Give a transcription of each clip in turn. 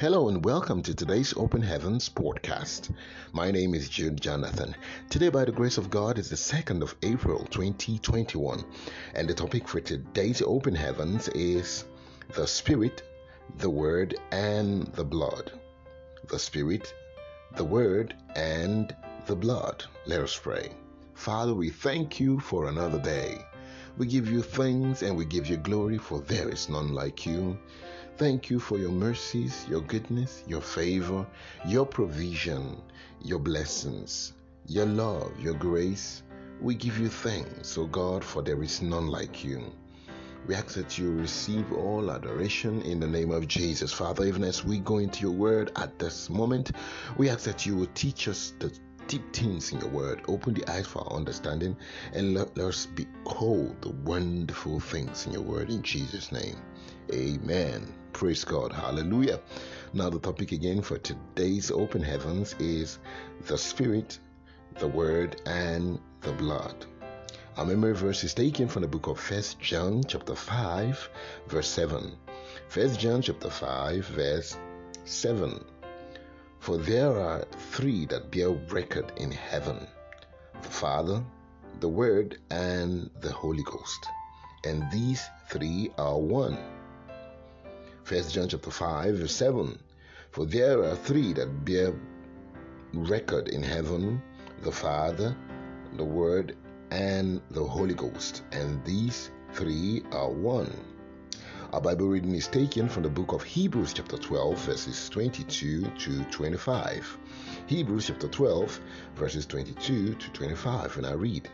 Hello and welcome to today's Open Heavens podcast. My name is Jude Jonathan. Today, by the grace of God, is the 2nd of April 2021, and the topic for today's Open Heavens is the Spirit, the Word, and the Blood. The Spirit, the Word, and the Blood. Let us pray. Father, we thank you for another day. We give you thanks and we give you glory, for there is none like you. Thank you for your mercies, your goodness, your favor, your provision, your blessings, your love, your grace. We give you thanks, O God, for there is none like you. We ask that you receive all adoration in the name of Jesus. Father, even as we go into your word at this moment, we ask that you will teach us the deep things in your word. Open the eyes for our understanding and let, let us behold the wonderful things in your word in Jesus' name. Amen. Praise God. Hallelujah. Now, the topic again for today's open heavens is the Spirit, the Word, and the blood. Our memory verse is taken from the book of First John chapter 5, verse 7. First John chapter 5, verse 7. For there are three that bear record in heaven the Father, the Word, and the Holy Ghost. And these three are one. First John chapter 5, verse 7. For there are three that bear record in heaven the Father, the Word, and the Holy Ghost, and these three are one. Our Bible reading is taken from the book of Hebrews, chapter 12, verses 22 to 25. Hebrews, chapter 12, verses 22 to 25, and I read,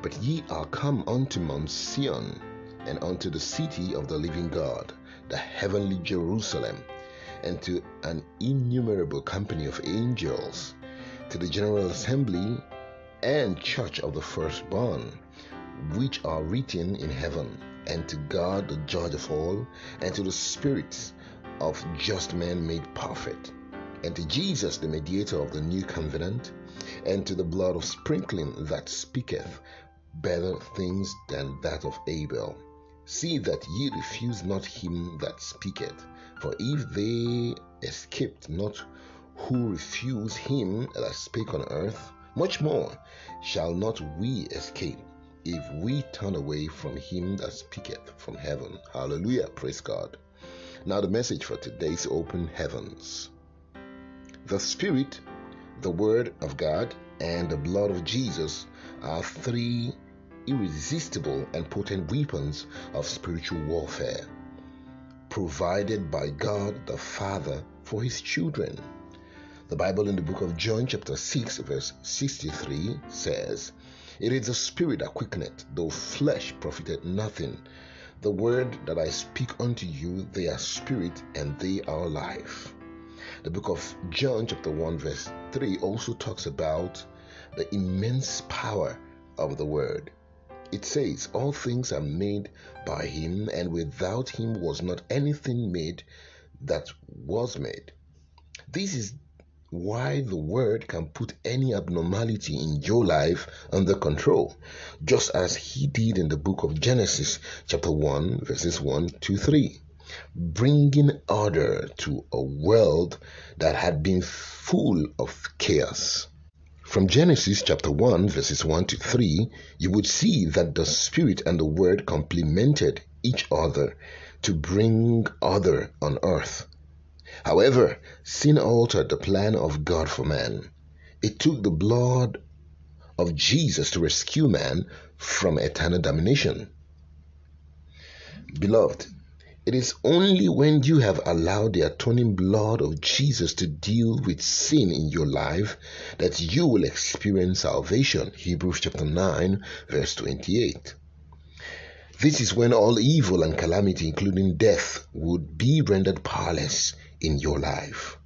But ye are come unto Mount Sion, and unto the city of the living God the heavenly Jerusalem, and to an innumerable company of angels, to the general assembly and church of the firstborn, which are written in heaven, and to God the judge of all, and to the spirits of just men made perfect, and to Jesus the mediator of the new covenant, and to the blood of sprinkling that speaketh better things than that of Abel See that ye refuse not him that speaketh. For if they escaped not who refuse him that spake on earth, much more shall not we escape if we turn away from him that speaketh from heaven. Hallelujah. Praise God. Now, the message for today's open heavens. The Spirit, the Word of God, and the blood of Jesus are three irresistible and potent weapons of spiritual warfare provided by God the Father for his children. The Bible in the book of John, chapter 6, verse 63 says, It is the Spirit that quickeneth, though flesh profited nothing. The word that I speak unto you, they are spirit and they are life. The book of John, chapter 1, verse 3 also talks about the immense power of the word. It says, All things are made by him, and without him was not anything made that was made. This is why the word can put any abnormality in your life under control, just as he did in the book of Genesis, chapter 1, verses 1 to 3, bringing order to a world that had been full of chaos. From Genesis chapter 1, verses 1 to 3, you would see that the Spirit and the Word complemented each other to bring order on earth. However, sin altered the plan of God for man. It took the blood of Jesus to rescue man from eternal damnation. Beloved, it is only when you have allowed the atoning blood of Jesus to deal with sin in your life that you will experience salvation. Hebrews chapter 9, verse 28. This is when all evil and calamity, including death, would be rendered powerless in your life.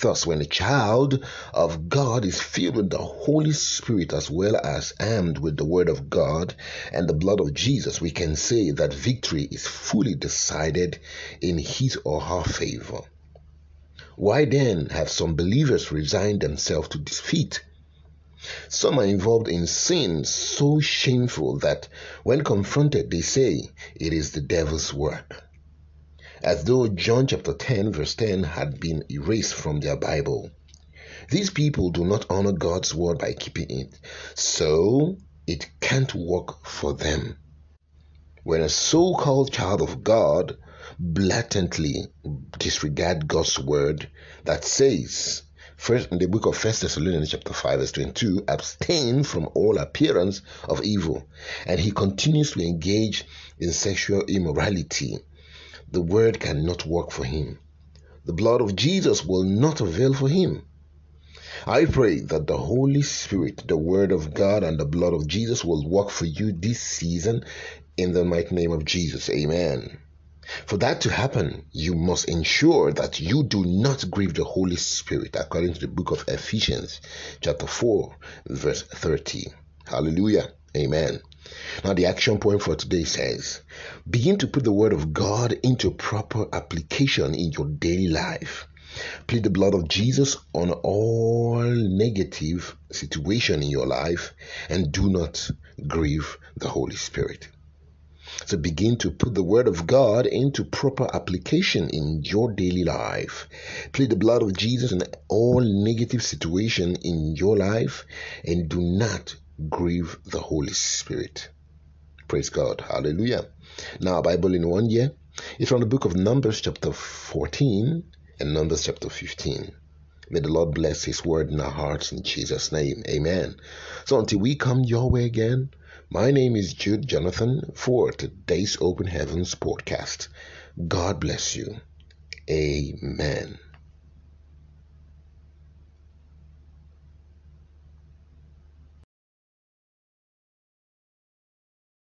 Thus, when a child of God is filled with the Holy Spirit as well as armed with the Word of God and the blood of Jesus, we can say that victory is fully decided in his or her favor. Why then have some believers resigned themselves to defeat? Some are involved in sins so shameful that when confronted, they say it is the devil's work. As though John chapter 10, verse 10 had been erased from their Bible. These people do not honor God's word by keeping it, so it can't work for them. When a so called child of God blatantly disregard God's word that says, First in the book of First Thessalonians chapter 5 verse 22, abstain from all appearance of evil. And he continues to engage in sexual immorality. The word cannot work for him. The blood of Jesus will not avail for him. I pray that the Holy Spirit, the Word of God, and the blood of Jesus will work for you this season in the mighty name of Jesus. Amen. For that to happen, you must ensure that you do not grieve the Holy Spirit, according to the book of Ephesians, chapter 4, verse 30. Hallelujah. Amen. Now, the action point for today says begin to put the Word of God into proper application in your daily life. Plead the blood of Jesus on all negative situation in your life and do not grieve the Holy Spirit. So begin to put the word of God into proper application in your daily life. Plead the blood of Jesus in all negative situation in your life and do not grieve the Holy Spirit. Praise God. Hallelujah. Now, Bible in one year is from the book of Numbers, chapter 14, and Numbers chapter 15. May the Lord bless His word in our hearts in Jesus' name. Amen. So until we come your way again, my name is Jude Jonathan for today's Open Heavens podcast. God bless you. Amen.